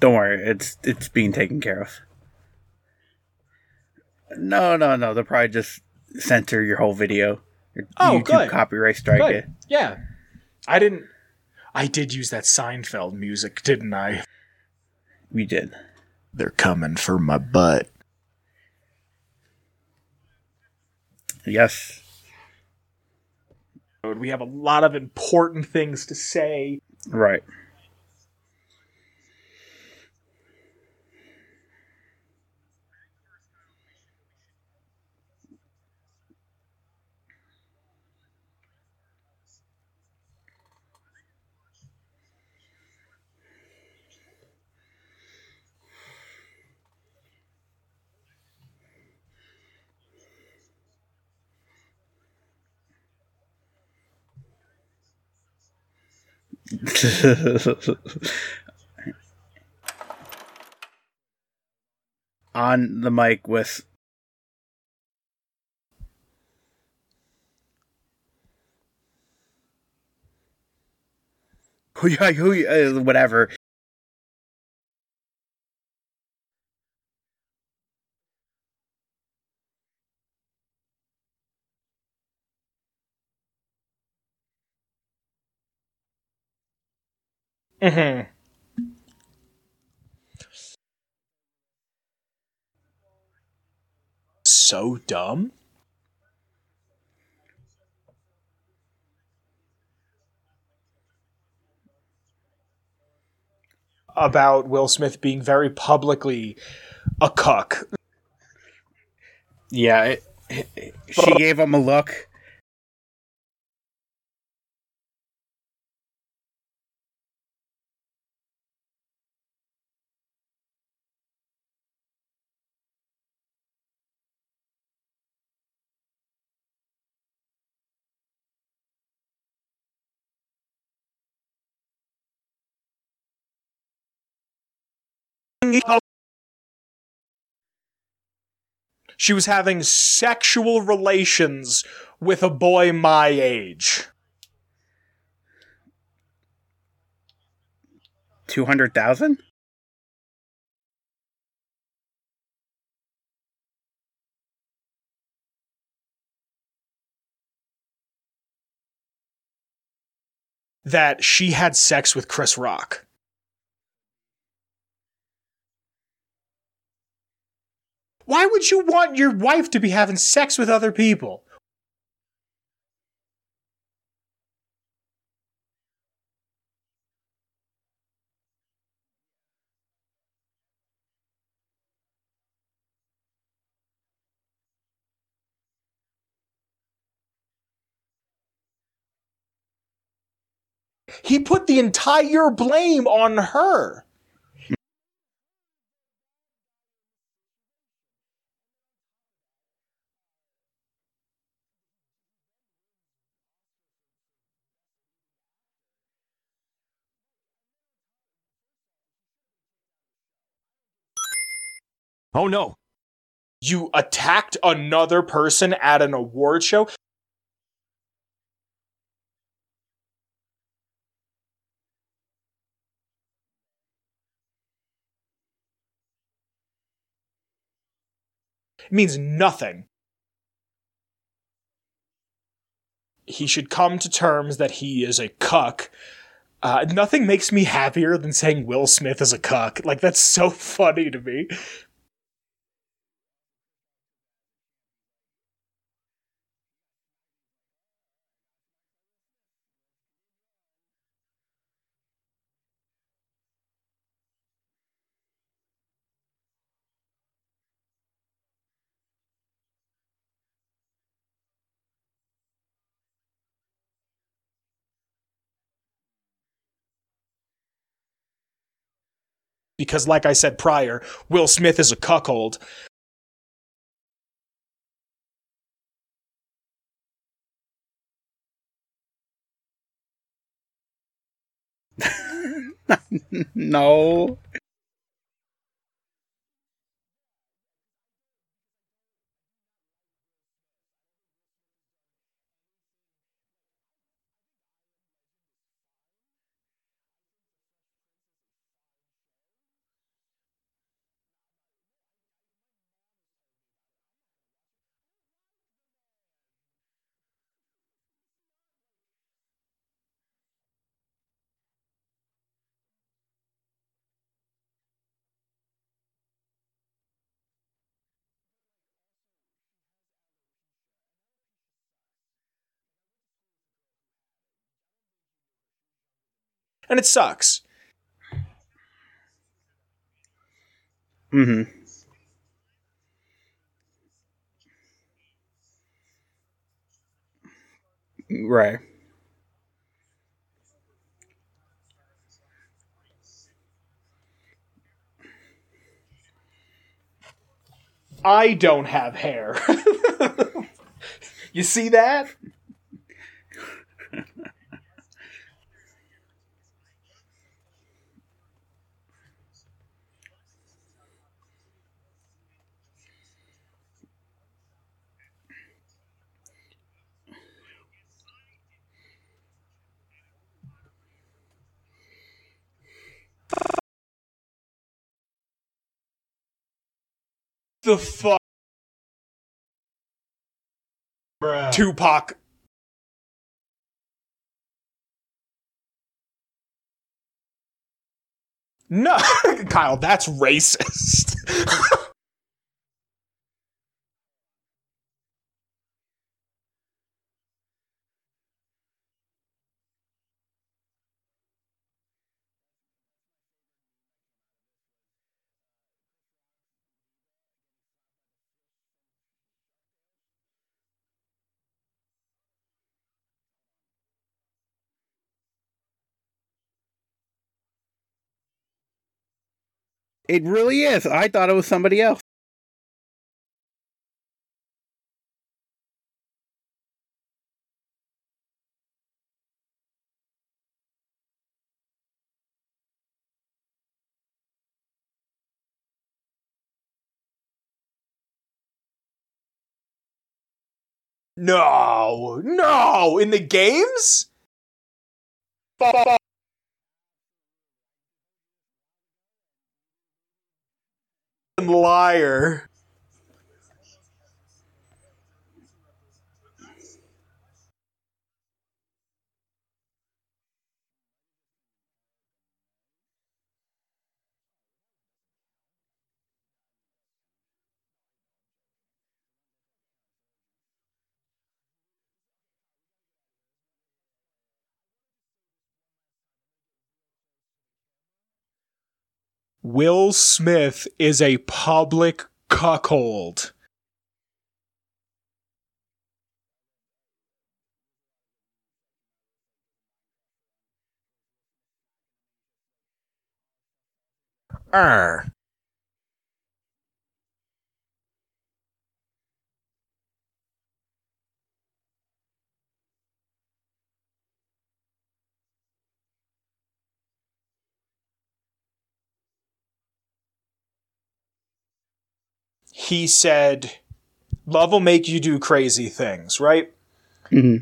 Don't worry, it's it's being taken care of. No, no, no. They'll probably just censor your whole video. Your Oh, YouTube good. copyright strike Good. it. Yeah. I didn't. I did use that Seinfeld music, didn't I? We did. They're coming for my butt. Yes. We have a lot of important things to say. Right. On the mic with uh, whatever. Mm-hmm. So dumb. About Will Smith being very publicly a cuck. Yeah, it, it- she gave him a look. She was having sexual relations with a boy my age. Two hundred thousand. That she had sex with Chris Rock. Why would you want your wife to be having sex with other people? He put the entire blame on her. Oh no. You attacked another person at an award show. It means nothing. He should come to terms that he is a cuck. Uh, nothing makes me happier than saying Will Smith is a cuck. Like, that's so funny to me. Because, like I said prior, Will Smith is a cuckold. no. And it sucks. Mm-hmm. Right. I don't have hair. you see that? the fuck? Tupac. No, Kyle, that's racist. It really is. I thought it was somebody else. no, no, in the games? Liar. Will Smith is a public cuckold. Err. He said, Love will make you do crazy things, right? Mm-hmm.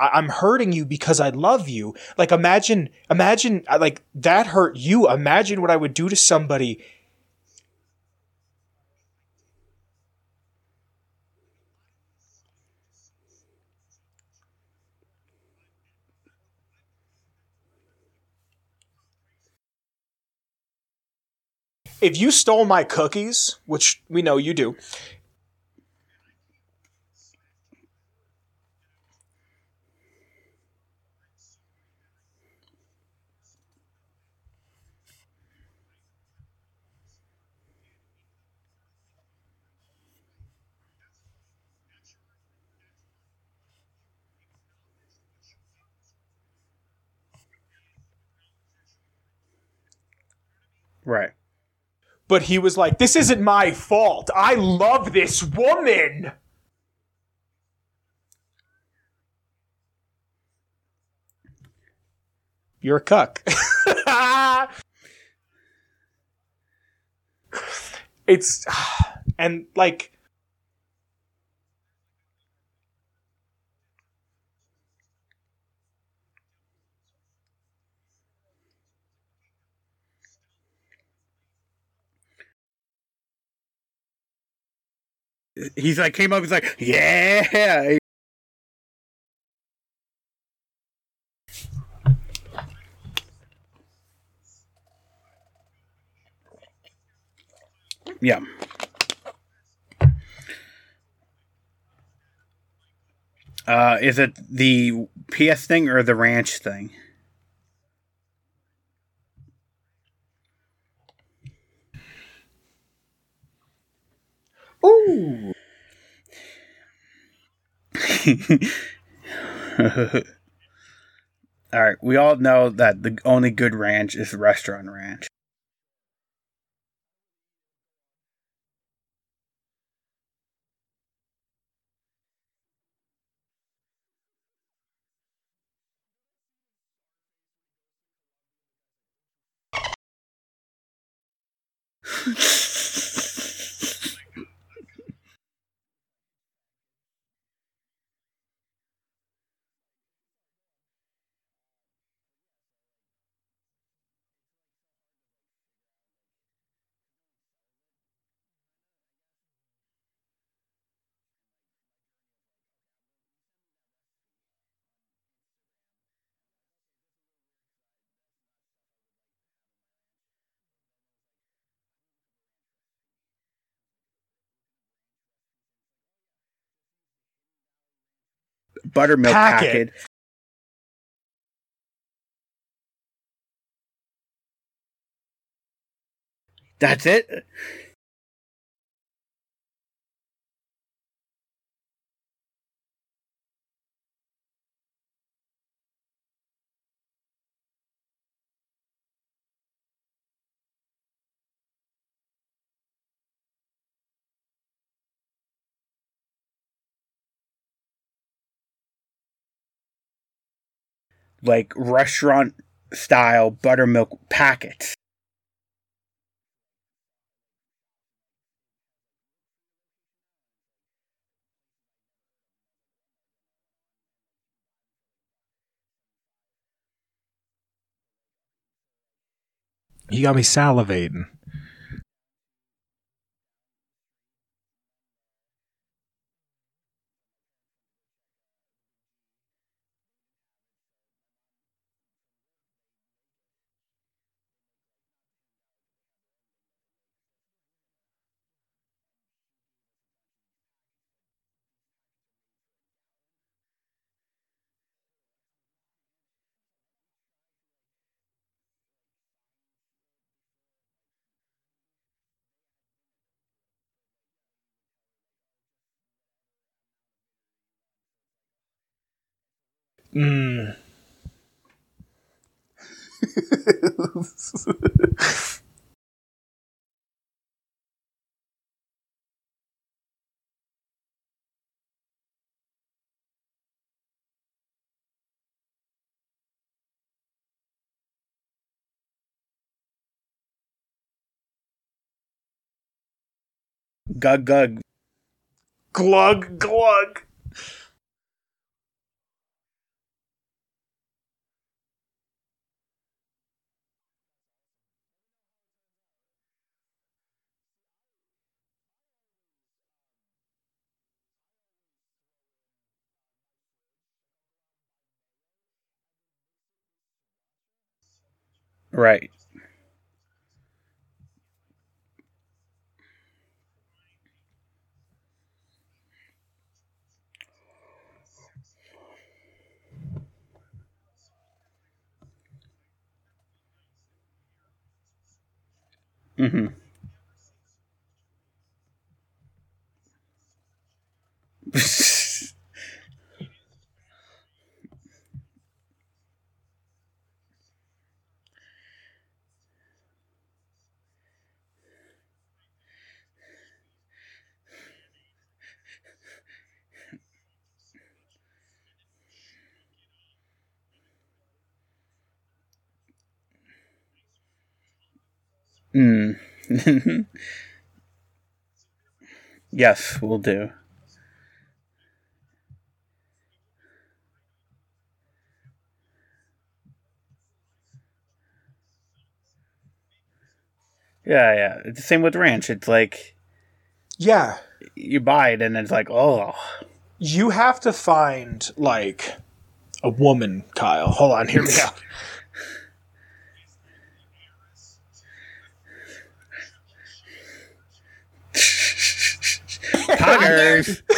I- I'm hurting you because I love you. Like imagine, imagine, like that hurt you. Imagine what I would do to somebody. If you stole my cookies, which we know you do, Right. But he was like, "This isn't my fault. I love this woman." You're a cuck. it's and like he's like came up. He's like, yeah. Yeah. Uh, is it the PS thing or the ranch thing? Ooh. all right, we all know that the only good ranch is restaurant ranch. Buttermilk Packet. packet. That's it. Like restaurant style buttermilk packets. You got me salivating. Mm. Gug gug. glug glug. Right. Mm-hmm. mm. yes, we'll do. Yeah, yeah. It's the same with ranch. It's like Yeah, you buy it and it's like, oh, you have to find like a woman, Kyle. Hold on, hear me out. Buggers.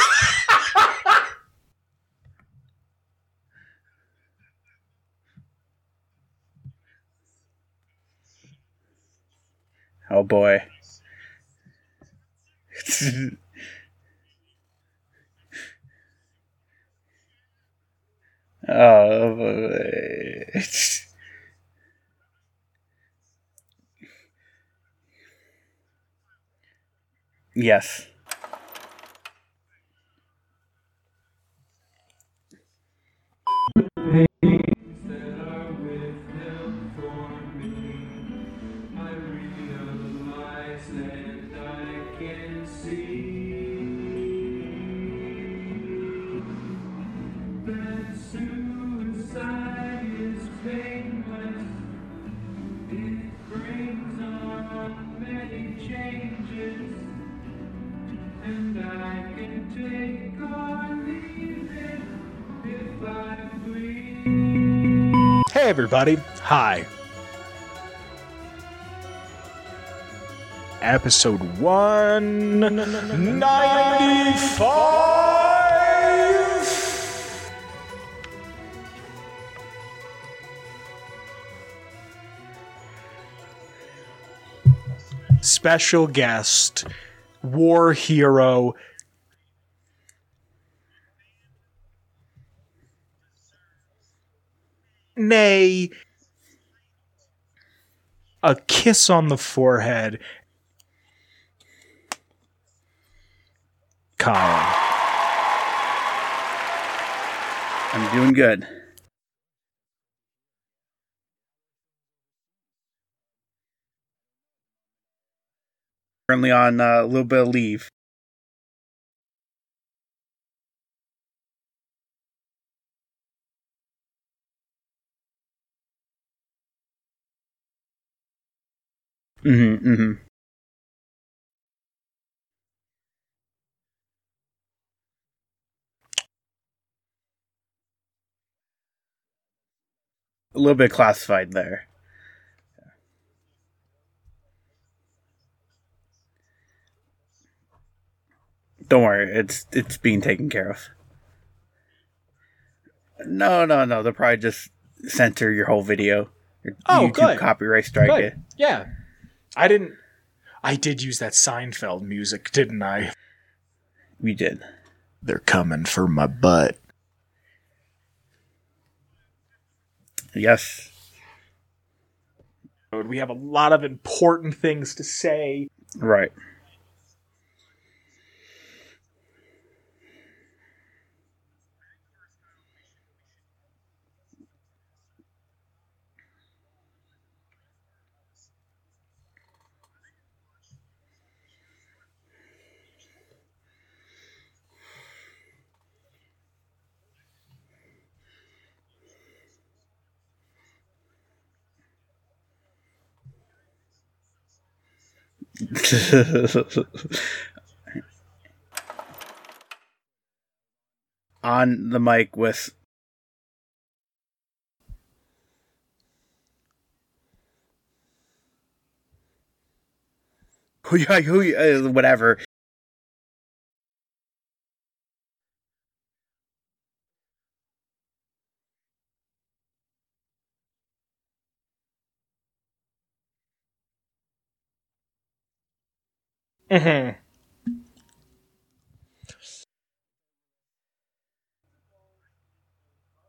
oh boy. oh boy. yes. Everybody. Hi. Episode 195. Special guest, war hero, nay, a kiss on the forehead. Colin. I'm doing good. Currently on uh, a little bit of leave. Mm-hmm, mm-hmm. A little bit classified there. Don't worry, it's it's being taken care of. No, no, no. They'll probably just censor your whole video. Your Oh, YouTube good. copyright strike Good. it. Yeah. I didn't. I did use that Seinfeld music, didn't I? We did. They're coming for my butt. Yes. We have a lot of important things to say. Right. On the mic with uh, whatever. Mm-hmm.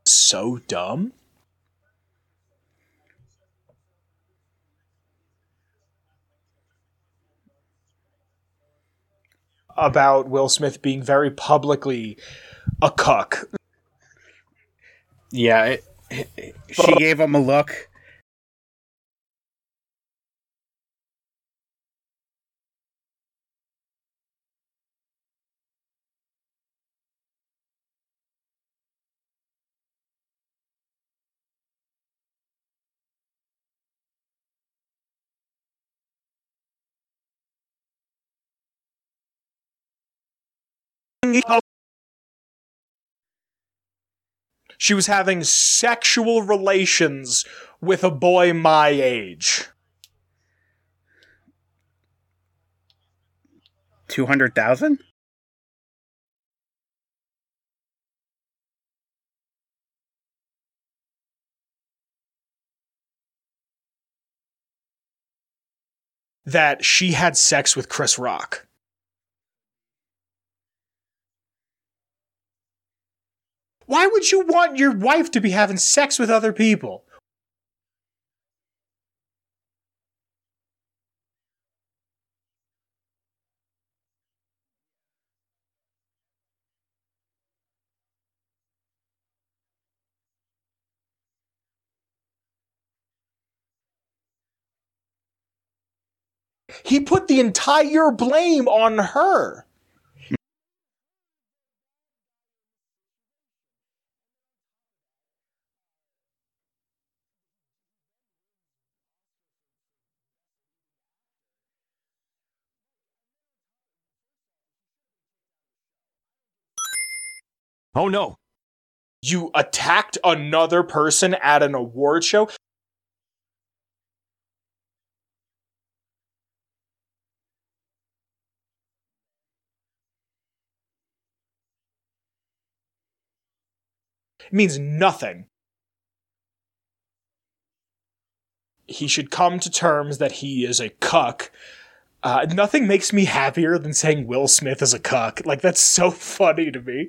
So dumb. About Will Smith being very publicly a cuck. Yeah, it, it- she gave him a look. She was having sexual relations with a boy my age. 200,000? That she had sex with Chris Rock. Why would you want your wife to be having sex with other people? He put the entire blame on her. Oh no. You attacked another person at an award show. It means nothing. He should come to terms that he is a cuck. Uh, nothing makes me happier than saying Will Smith is a cuck. Like, that's so funny to me.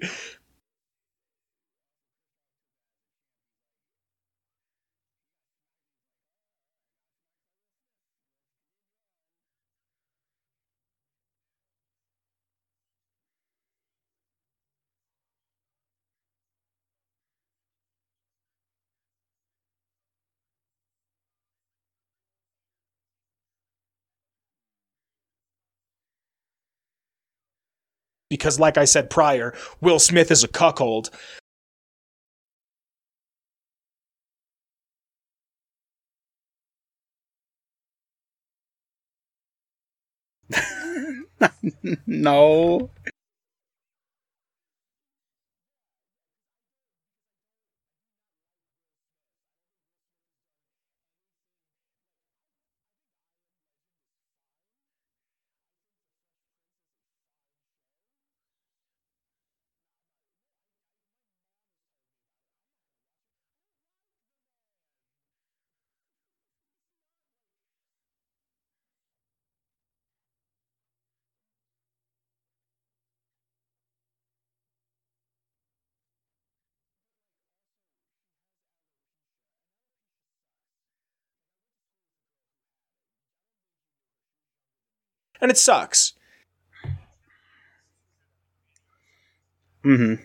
Because, like I said prior, Will Smith is a cuckold. no. And it sucks. Mm-hmm.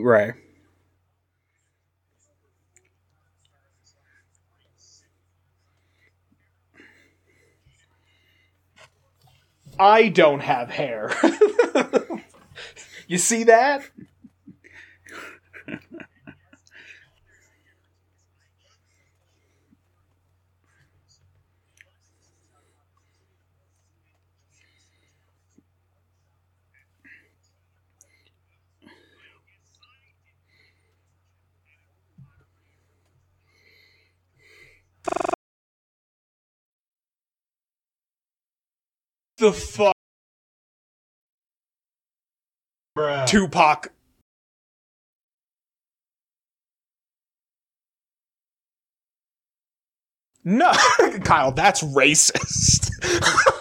Right. I don't have hair. you see that? the fuck? Bruh. Tupac. No, Kyle, that's racist.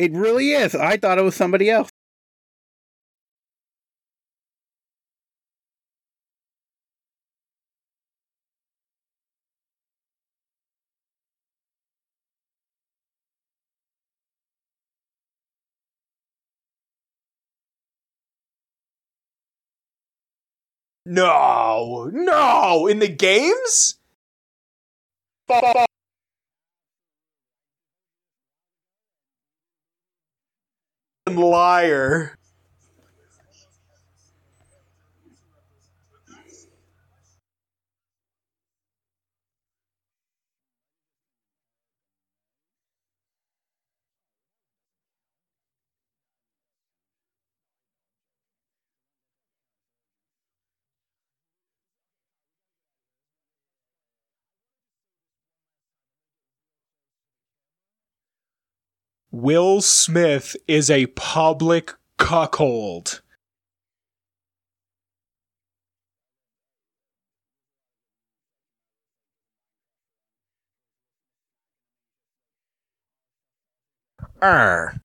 It really is. I thought it was somebody else. no, no, in the games? Liar. Will Smith is a public cuckold. Err.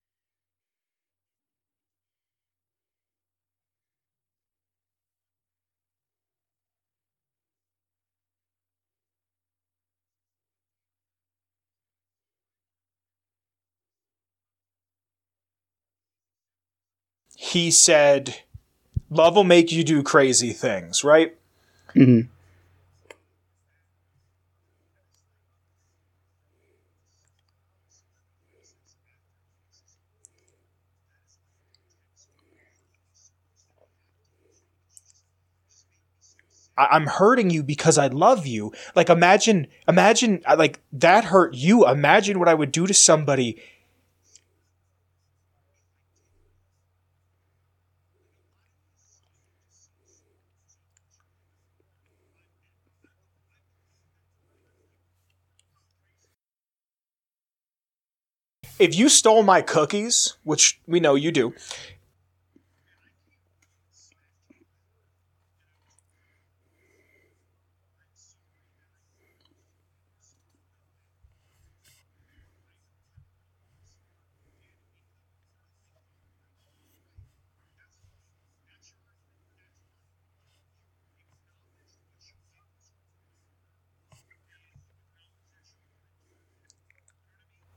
He said, Love will make you do crazy things, right? hmm I- I'm hurting you because I love you. Like imagine, imagine, like that hurt you. Imagine what I would do to somebody. If you stole my cookies, which we know you do,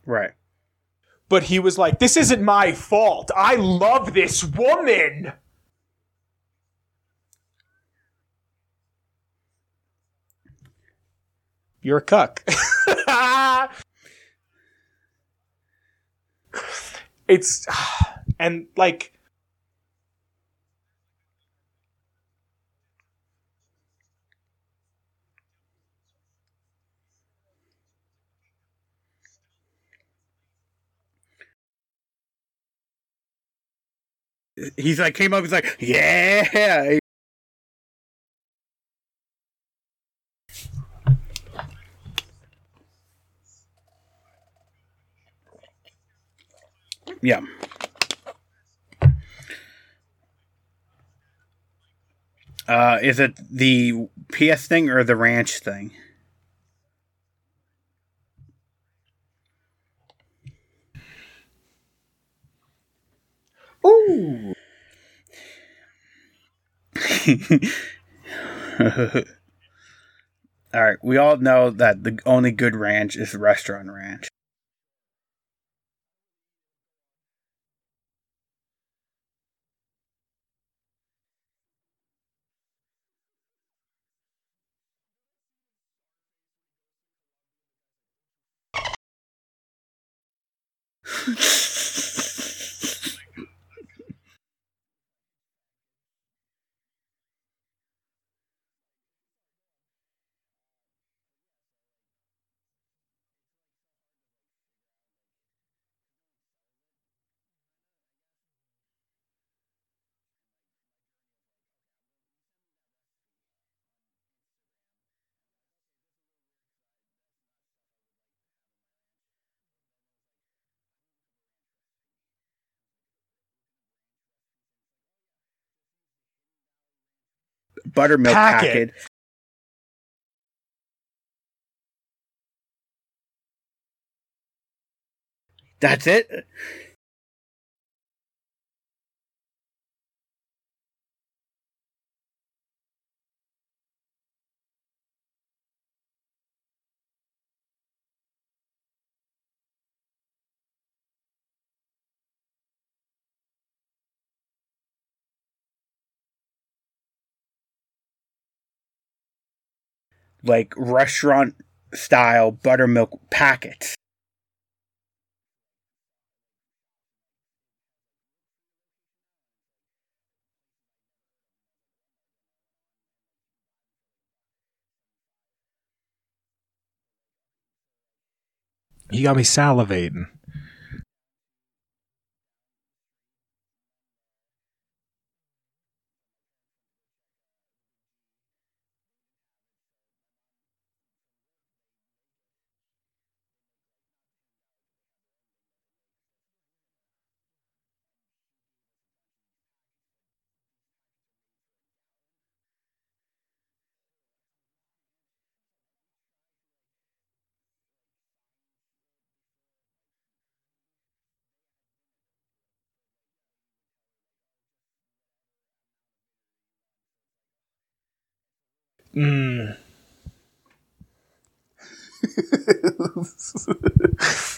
Right. But he was like, "This isn't my fault. I love this woman." You're a cuck. it's and like He's like came up. He's like, yeah. Yeah. Uh, is it the PS thing or the ranch thing? all right, we all know that the only good ranch is restaurant ranch. Buttermilk Packet. packet. That's it. Like restaurant style buttermilk packets. you got me salivating. Mm.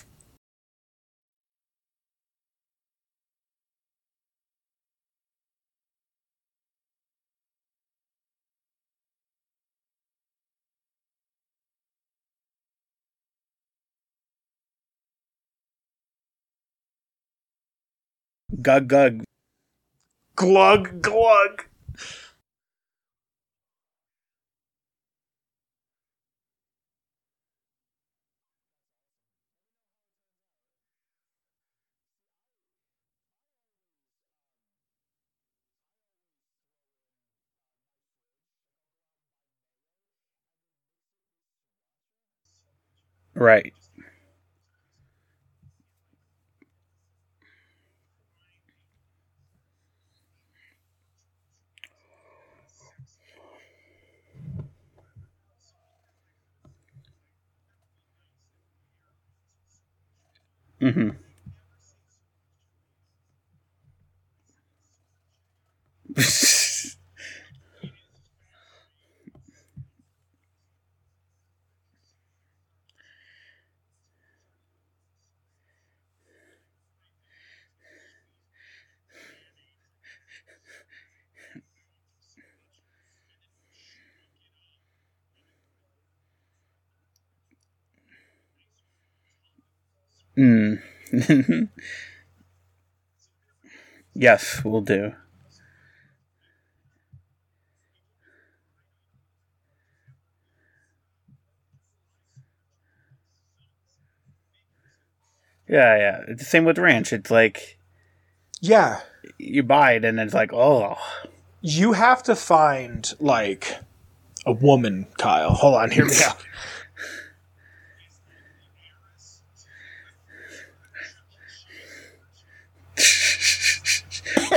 Gug gug. glug glug. Right. Mm-hmm. mm. yes, we'll do. Yeah, yeah. It's the same with ranch. It's like Yeah, you buy it and it's like, oh, you have to find like a woman, Kyle. Hold on, hear me out.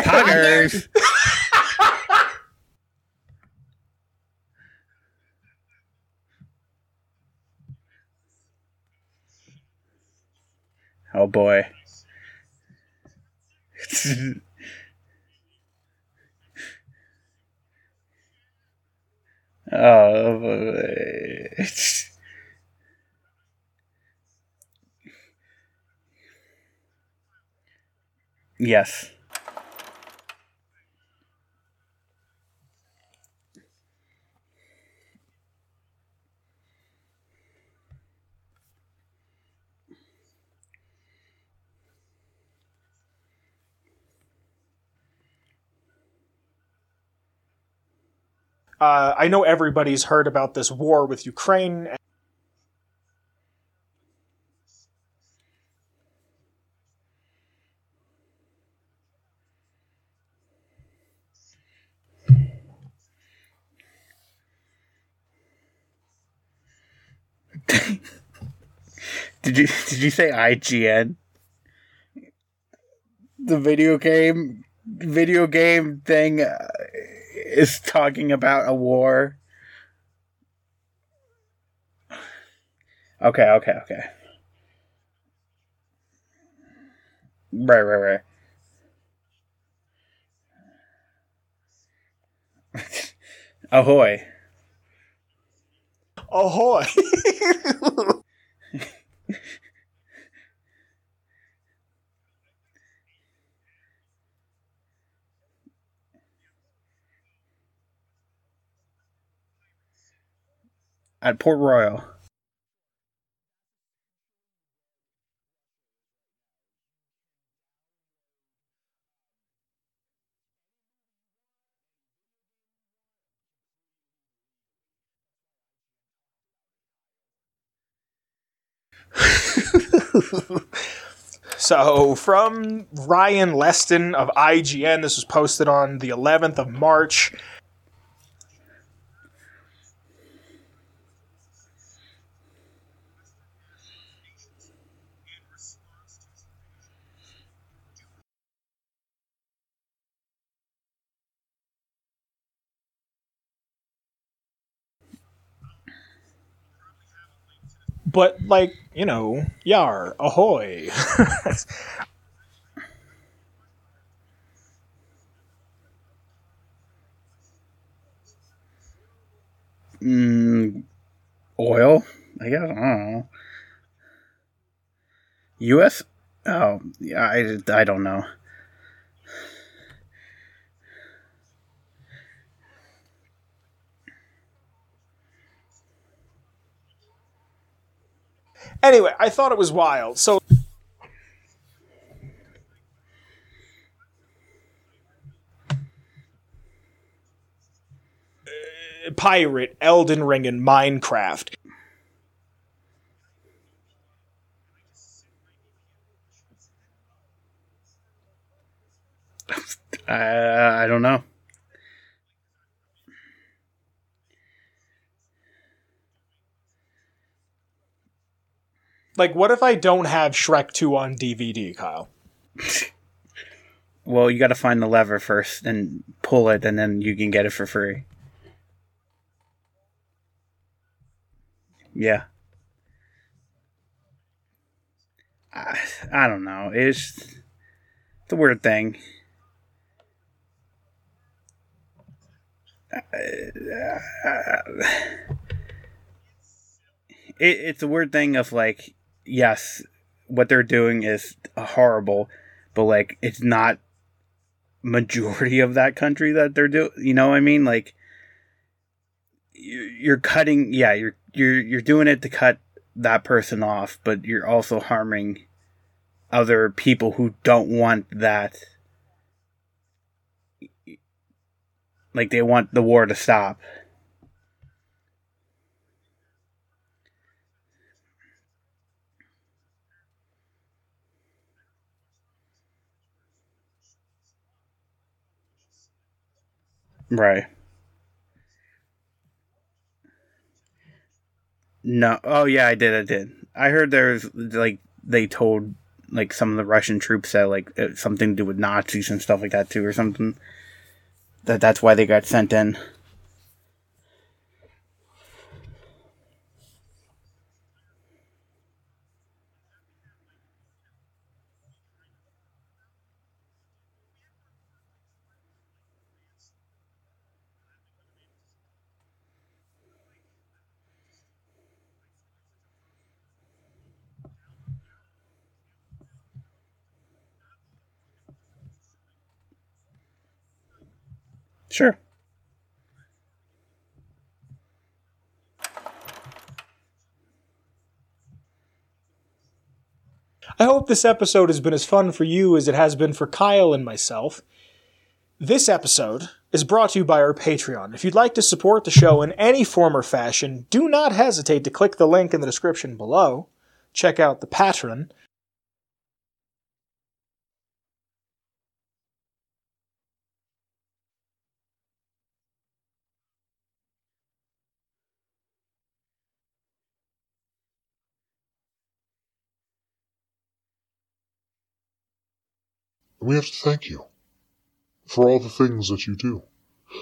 poggers. oh boy. oh boy. yes. Uh, I know everybody's heard about this war with Ukraine. Did you did you say IGN? The video game video game thing uh, is talking about a war. Okay, okay, okay. Right, right, right. Ahoy. Ahoy! At Port Royal. so, from Ryan Leston of IGN, this was posted on the 11th of March. But, like, you know, yar, ahoy. Mm, oil, I guess. I don't know. U.S. Oh, yeah, I, I don't know. Anyway, I thought it was wild. So Uh, Pirate, Elden Ring, and Minecraft. I, I don't know. Like, what if I don't have Shrek 2 on DVD, Kyle? Well, you got to find the lever first and pull it, and then you can get it for free. Yeah. I, I don't know. It's, the weird thing. Uh, uh, uh, it, it's a weird thing of like, yes, what they're doing is horrible, but like it's not majority of that country that they're doing. You know what I mean? Like you- you're cutting, yeah, you're you're you're doing it to cut that person off, but you're also harming other people who don't want that. Like they want the war to stop. Right. No. Oh yeah, I did. I did. I heard there's like they told like some of the Russian troops that like something to do with Nazis and stuff like that too, or something. That that's why they got sent in. Sure. I hope this episode has been as fun for you as it has been for Kyle and myself. This episode is brought to you by our Patreon. If you'd like to support the show in any form or fashion, do not hesitate to click the link in the description below. Check out the patron. We have to thank you for all the things that you do.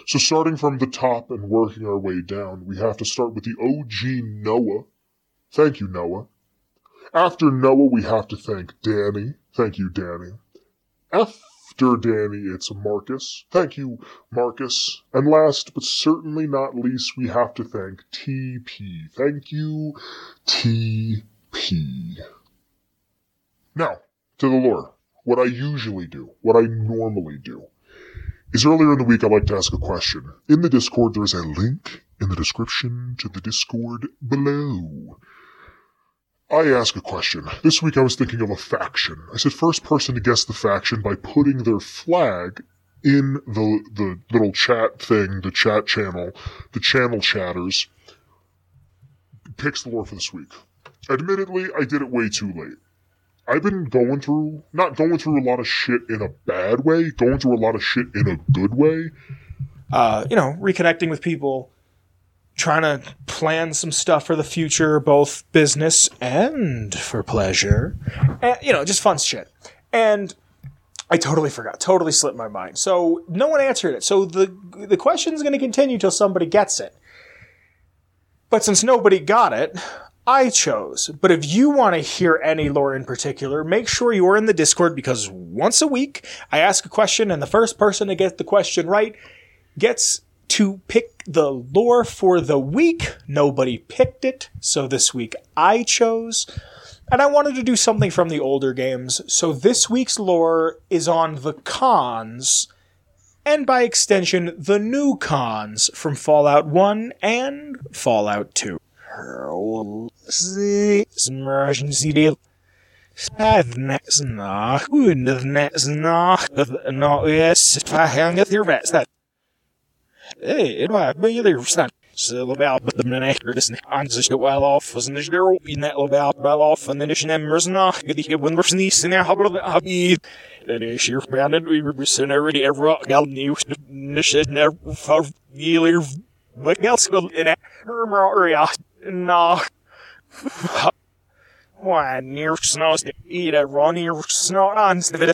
So starting from the top and working our way down, we have to start with the OG Noah. Thank you, Noah. After Noah, we have to thank Danny. Thank you, Danny. After Danny, it's Marcus. Thank you, Marcus. And last but certainly not least, we have to thank TP. Thank you, TP. Now, to the lore. What I usually do, what I normally do, is earlier in the week I like to ask a question. In the Discord, there's a link in the description to the Discord below. I ask a question. This week I was thinking of a faction. I said first person to guess the faction by putting their flag in the the little chat thing, the chat channel, the channel chatters, picks the lore for this week. Admittedly, I did it way too late. I've been going through, not going through a lot of shit in a bad way, going through a lot of shit in a good way. uh, you know, reconnecting with people, trying to plan some stuff for the future, both business and for pleasure. And, you know, just fun shit. And I totally forgot, totally slipped my mind. So no one answered it. So the the question's going to continue till somebody gets it. But since nobody got it, I chose. But if you want to hear any lore in particular, make sure you are in the Discord because once a week I ask a question and the first person to get the question right gets to pick the lore for the week. Nobody picked it, so this week I chose. And I wanted to do something from the older games, so this week's lore is on the Khans, and by extension, the new Khans from Fallout 1 and Fallout 2. Emergency deal. Spädnäs nach, undernäs nach, no, yes, fahänget your best. Hey, det var bedriften. Syllabal, but the menactor is on sich well off, was nicht der in that labal well off, and then ich nemmers nach, get ich when we're sneezing there, how about the hobby? That is your man, and we were sitting already ever gal news, nicht never for year, but else go in it, area, nach. Why, near snows to eat a run near snow on, the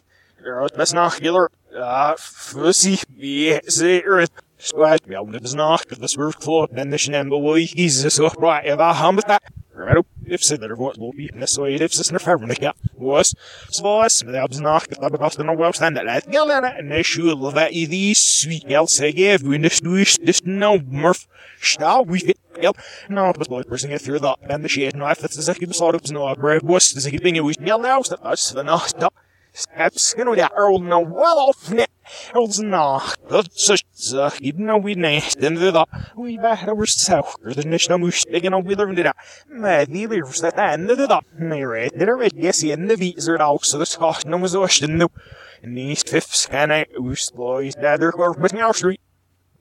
best nach, giller, ah, fussy, yes, earth. Squad, ja, det är snart det svårt klart den är snämb och Jesus så bra jag var han med det. Right up, if said that what will be necessary if this never ever ja. Was svås med det snart det var kosten och stand that. I these sweet give we this do this no murf. Stau we fit gäll. No, but boy person get through that and the no if it's like you sort of no bread was this thing it was gäll now that us the not stop. No well off net. Earl's not. That's a even though we the back over south, the national moose digging on wheeler into that. Mad leaders that of the Mary, did I yes, in the out, so the Scotch no no. And these fifths can I oos boys, dather or with our street.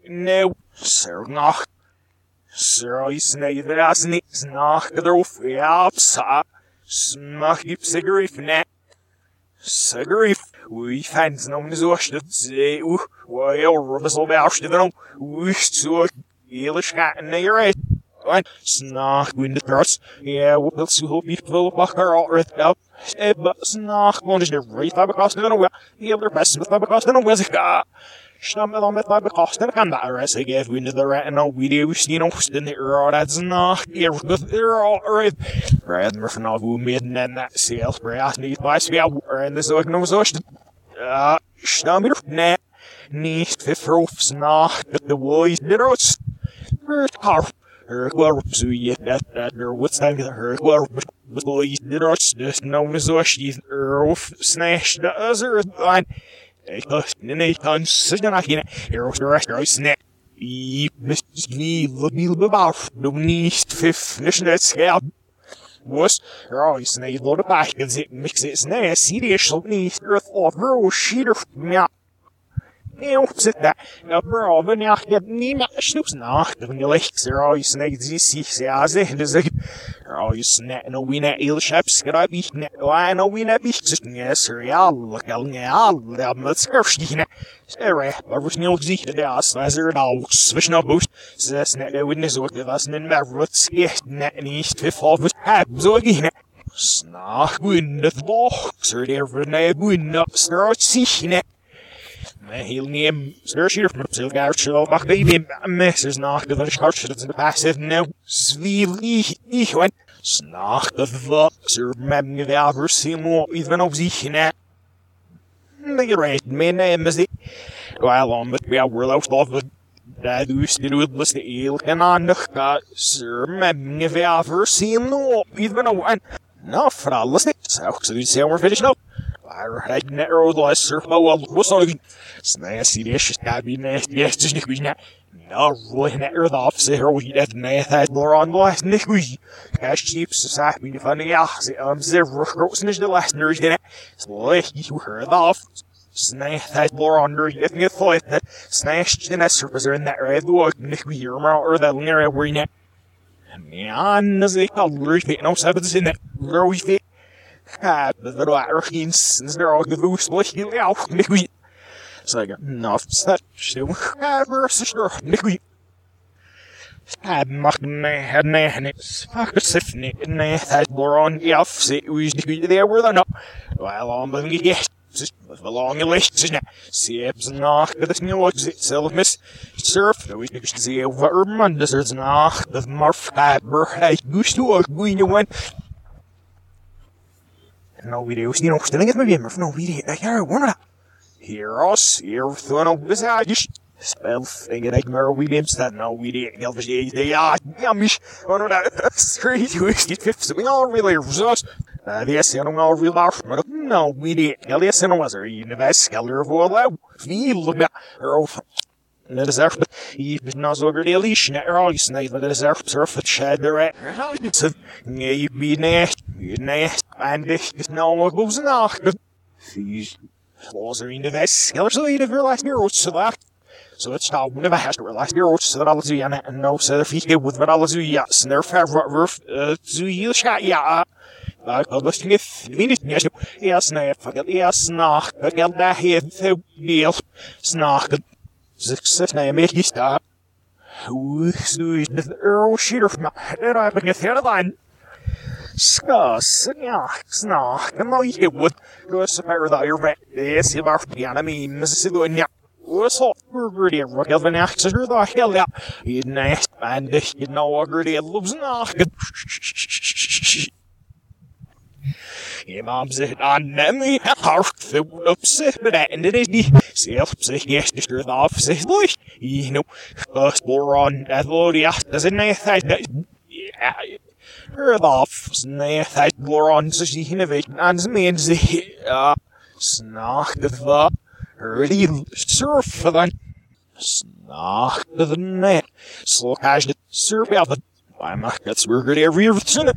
No, sir, not. Sir, I snake the nicks, knock the yeah, smack you cigarette net. Cigarette, we fans as Oshted, say, well, Rubus will be ousted on, we so, Elish cat in the right. And snark wind the yeah, we'll see who be full of her all right up. Eh, but snark one is the right five across the way, the other best with five across the way, Stammel om het bekosten kan daar as ik even in de rat en al video's die nog in de euro that's not here with the euro right mer van al hoe meer en dat sales brass niet bij spel en dus ook nog zo uh stammel net niet verfrofs nach de boys de rots her her well so yeah that that there what's that her well but boys de rots dus no zo she's earth snash the other line Was er al is nee lot of back and it mix it snare serious niet earth of bro sheeter ja. Nee, zit daar. Nou, bro, wenn ja, je niet meer snoeps nach, dan je licht er al is nee, zie zie ja, ze, dus ik er al no we net il chaps, get be net I know we net be just yes, er ja, look al ja, da met skerstine. Sere, was niet gezicht de as, was er nou switch no boost. Zes net de witness maar wat echt net niet te vol was heb zo again. Snach wind het box, er der voor nee wind up, start zich net. Heel neem, sheer from himself, gar show back baby, messes nach, the scotch that's in the passive now, svili, ich went, snach, the fuck, sir, mem, the seen more, even of sich, net. The right, my name is it. Well, on, but we are well off the dat u still was the eel and on the got, sir, mem, the ever seen more, even of one. No, for all listen, so, so you say we're finished up. Alright, narrow the lesser, oh well, what's all Snäsi, det ska bli jättesnyggt. Norrland är det avser och det nätet Loran last nigui. Cash chips sa mi funny ah se am zero rosnish the last nurse in it. So you heard off. Snäh that Loran nurse getting a thought that snatched in a surface in that red look nigui or that near where net. Man, as they call Lurch, no sabbaths in that Lurch fit. Ah, the little Archins, and they're all the loose, like, you know, nigui. Så jeg nafset sju verser nigui. Magna nanis, Sifni, Nathan Boron, Yafsi, who's there were the no. Well, I'm going to with the long list, Siebs nach, das mir was itself miss. Surf, the we see over Mondays nach, the Marf Haber, I used to going to one. No know, still get my beamer for no video. I can't warn it. Hear us, here, thrown up beside you. Spelfingen ik maar neemt dat nou wie die elfs ja ja mis oh no street you is it fifth we all really resource uh the is no all real off maar no wie die Elias en was er in de best skelder voor la wie look er Net للزرف يبنا زوجر يليش نعراي سنيد للزرف زرف تشاد رأي يبي نحت نحت عندك نوع بوز ناخ فيز لازم ينفس يلش لي ينفر لاش نيروت سلاك So it's how when I has to relax your roots that I'll do and no so if he get with what I'll do yeah snare fair roof uh do you chat yeah Publishing if minute yes yes no forget yes knock forget that here to deal snock 669 Earl Sheeter from I begin the headline. Ska, snja, sna, gna i wood, gus mer da your vet, this is our piano me, Mrs. Sidonia. Was hot, gritty, rugged, and axe, the hell out. You next, and you know, gritty, loves knock that lord ja das in nej that Hör off, nej, that bore on så sie innovation and means the uh snack the Really surf den snakkede ned, slåkastet surfjabben, bij marketsburger er weer verzinnen,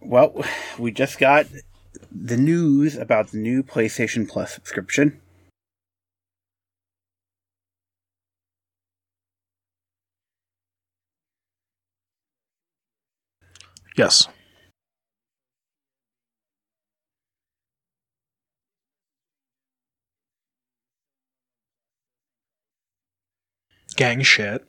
Well, we just got the news about the new PlayStation Plus subscription. Yes. gang shit.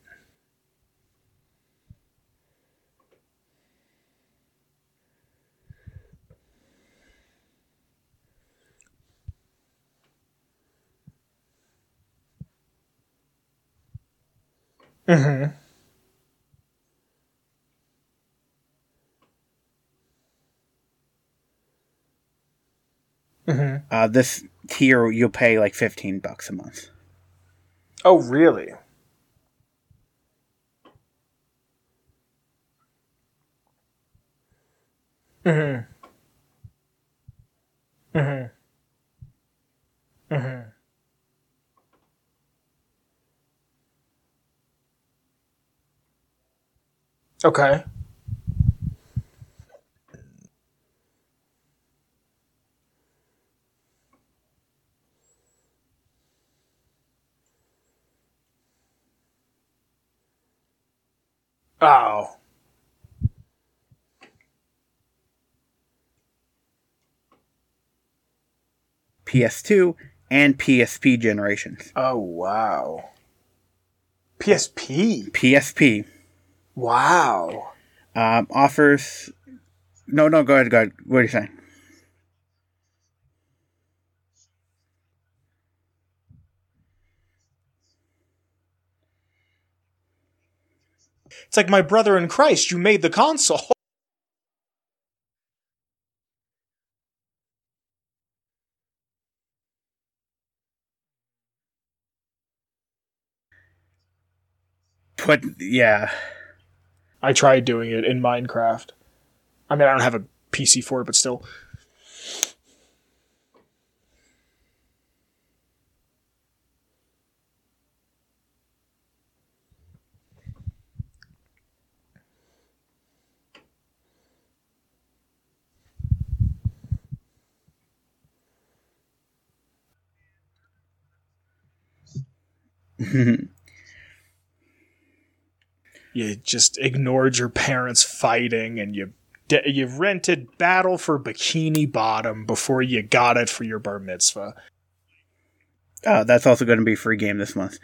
Mm-hmm. Mm-hmm. Uh, this tier you'll pay like fifteen bucks a month. Oh, really? Mm-hmm. Mm-hmm. Mm-hmm. Okay. Oh. PS2, and PSP generations. Oh, wow. PSP? PSP. Wow. Um, offers. No, no, go ahead, go ahead. What are you saying? It's like my brother in Christ, you made the console. But yeah, I tried doing it in Minecraft. I mean, I don't have a PC for it, but still. you just ignored your parents fighting and you you rented Battle for Bikini Bottom before you got it for your bar mitzvah. Uh, that's also going to be free game this month.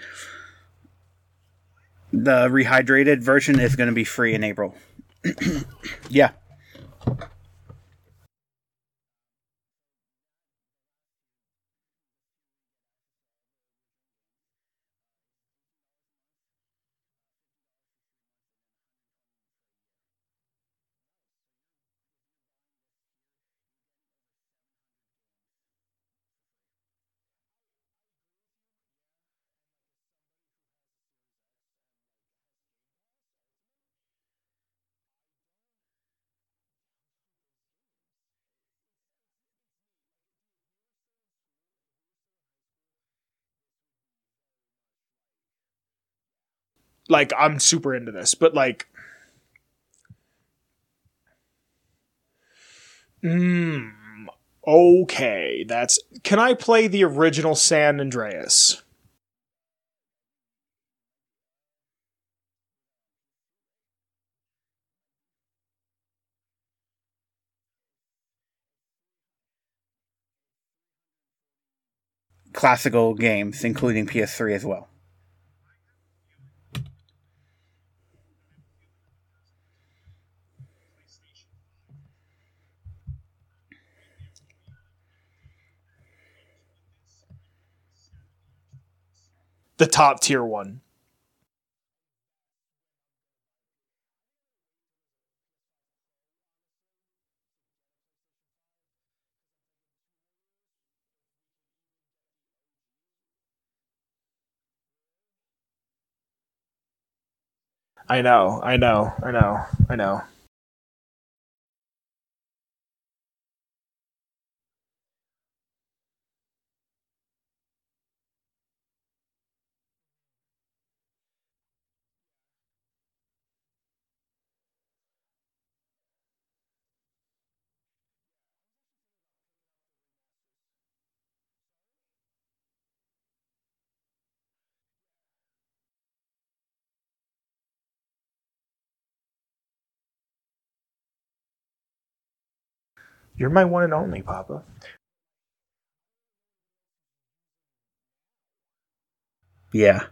The rehydrated version is going to be free in April. yeah. Like I'm super into this, but like mm, okay, that's can I play the original San Andreas? Classical games, including PS3 as well. The top tier one. I know, I know, I know, I know. You're my one and only, Papa. Yeah.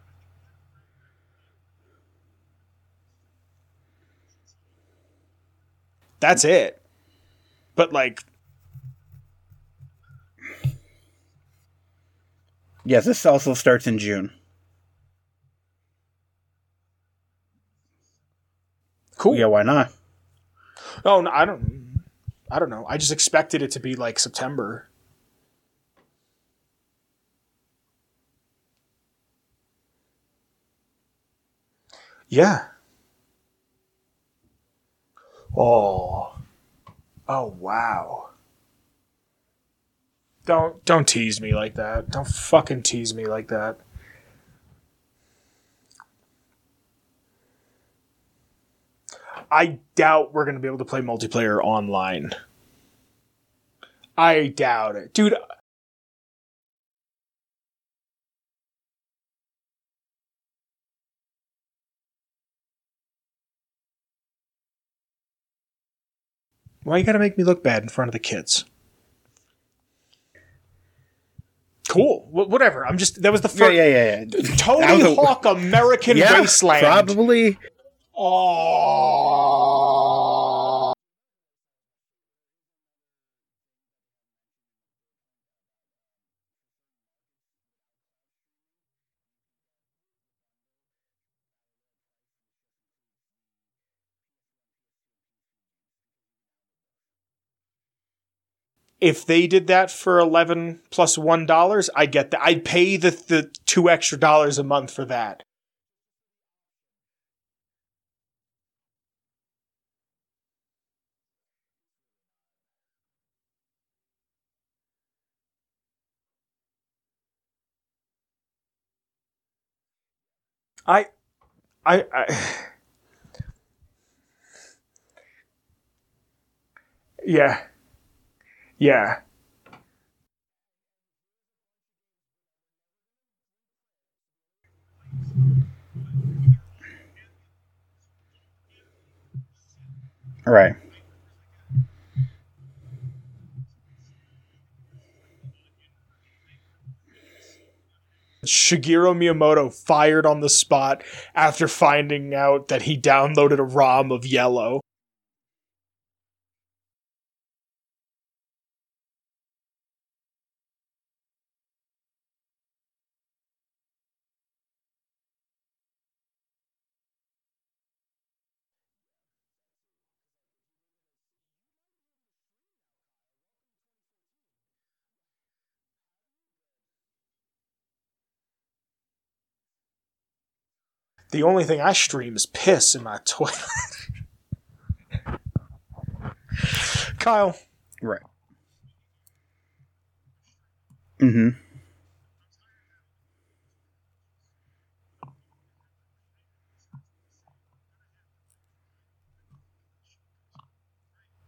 That's it. But like Yes, this also starts in June. cool. Yeah, why not? Oh, no, I don't I don't know. I just expected it to be like September. Yeah. Oh. Oh wow. Don't don't tease me like that. Don't fucking tease me like that. I doubt we're going to be able to play multiplayer online. I doubt it. Dude, why you got to make me look bad in front of the kids? Cool. Wh- whatever. I'm just that was the Yeah, first yeah, yeah. yeah. That Tony Hawk American yeah, Wasteland. probably. Oh. If they did that for eleven plus one dollars, I get that. I'd pay the the two extra dollars a month for that. I, I, I yeah, yeah. All right. Shigeru Miyamoto fired on the spot after finding out that he downloaded a ROM of Yellow. The only thing I stream is piss in my toilet. Kyle, Right. Mm-hmm.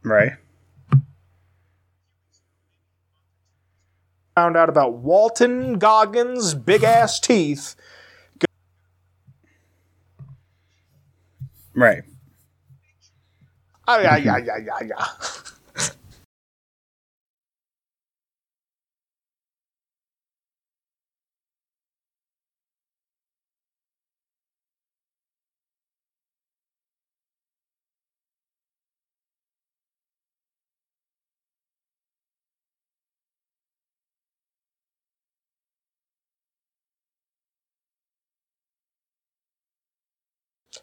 Right. found out about Walton Goggins' big ass teeth. Right. Ah, yeah, yeah, yeah, yeah, yeah.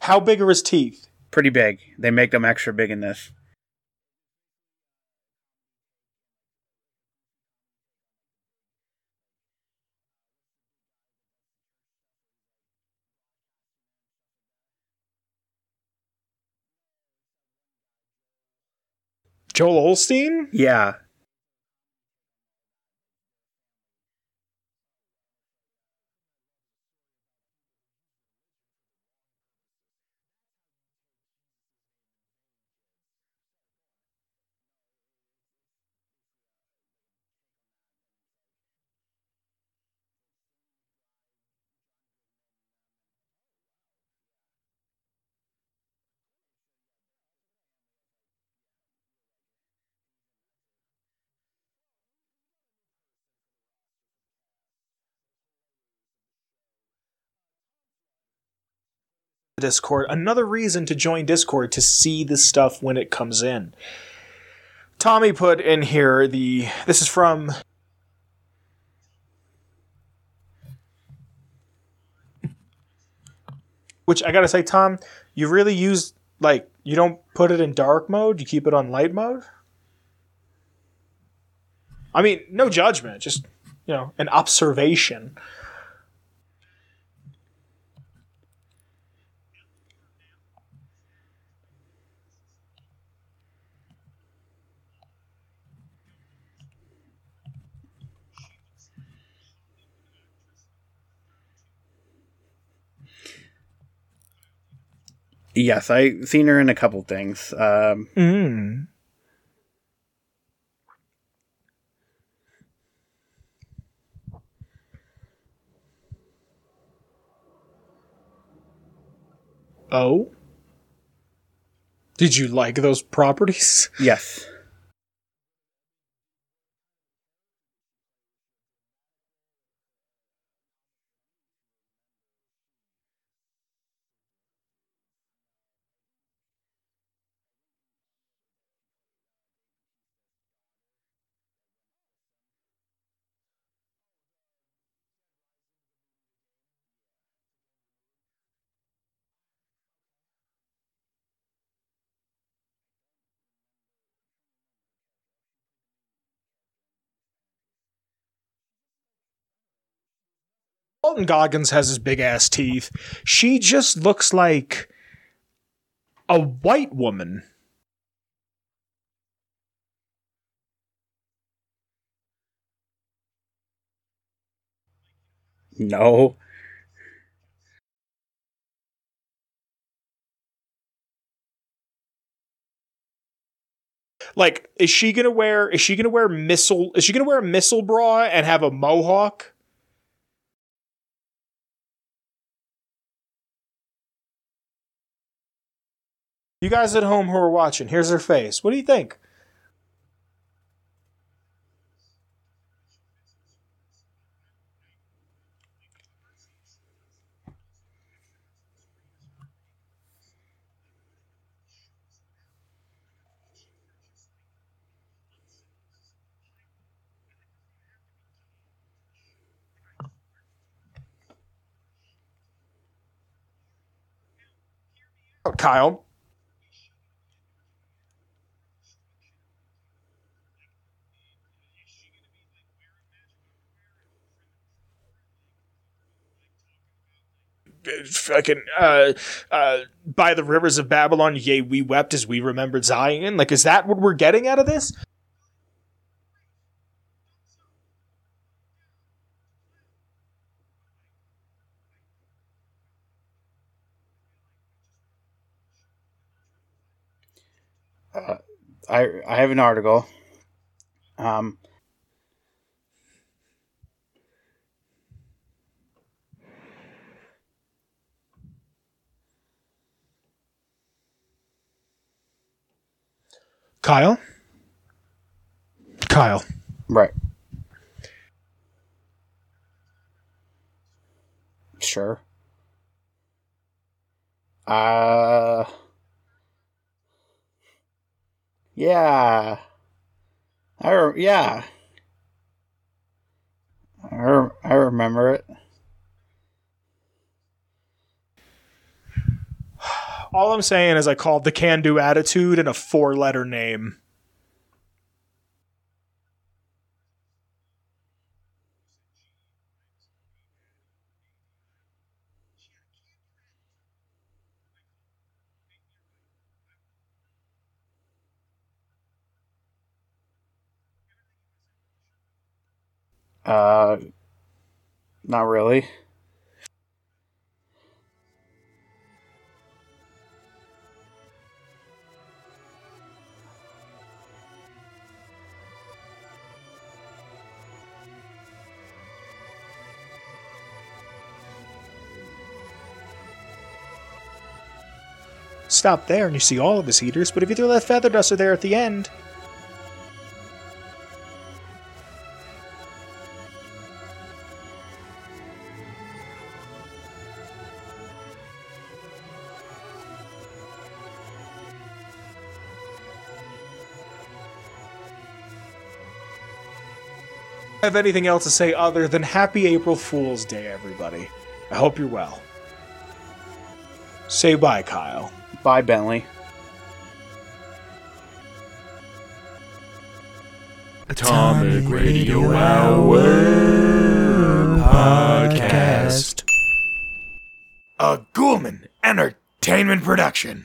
How big are his teeth? Pretty big. They make them extra big in this. Joel Olstein? Yeah. Discord. Another reason to join Discord to see this stuff when it comes in. Tommy put in here the this is from which I gotta say, Tom, you really use like you don't put it in dark mode, you keep it on light mode? I mean, no judgment, just you know, an observation. Yes, I seen her in a couple things. Um, Mm. Oh? Did you like those properties? yes. Walton Goggins has his big ass teeth. She just looks like a white woman. No. Like, is she gonna wear? Is she gonna wear missile? Is she gonna wear a missile bra and have a mohawk? You guys at home who are watching, here's her face. What do you think? Oh, Kyle. Fucking uh, uh, by the rivers of Babylon, yea, we wept as we remembered Zion. Like, is that what we're getting out of this? Uh, I I have an article. Um, Kyle. Kyle. right. Sure. Uh. Yeah. I re- yeah. I, re- I remember it. All I'm saying is I called the can do attitude and a four letter name. Uh, not really. Stop there and you see all of his heaters, but if you throw that feather duster there at the end. have anything else to say other than Happy April Fool's Day, everybody. I hope you're well. Say bye, Kyle. Bye, Bentley. Atomic Radio Hour Podcast. A Ghoulman Entertainment Production.